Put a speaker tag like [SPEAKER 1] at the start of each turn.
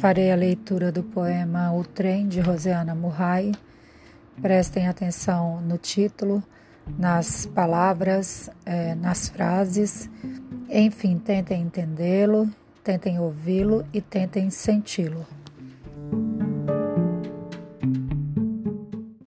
[SPEAKER 1] Farei a leitura do poema O Trem de Rosiana Murray. Prestem atenção no título, nas palavras, é, nas frases. Enfim, tentem entendê-lo, tentem ouvi-lo e tentem senti-lo.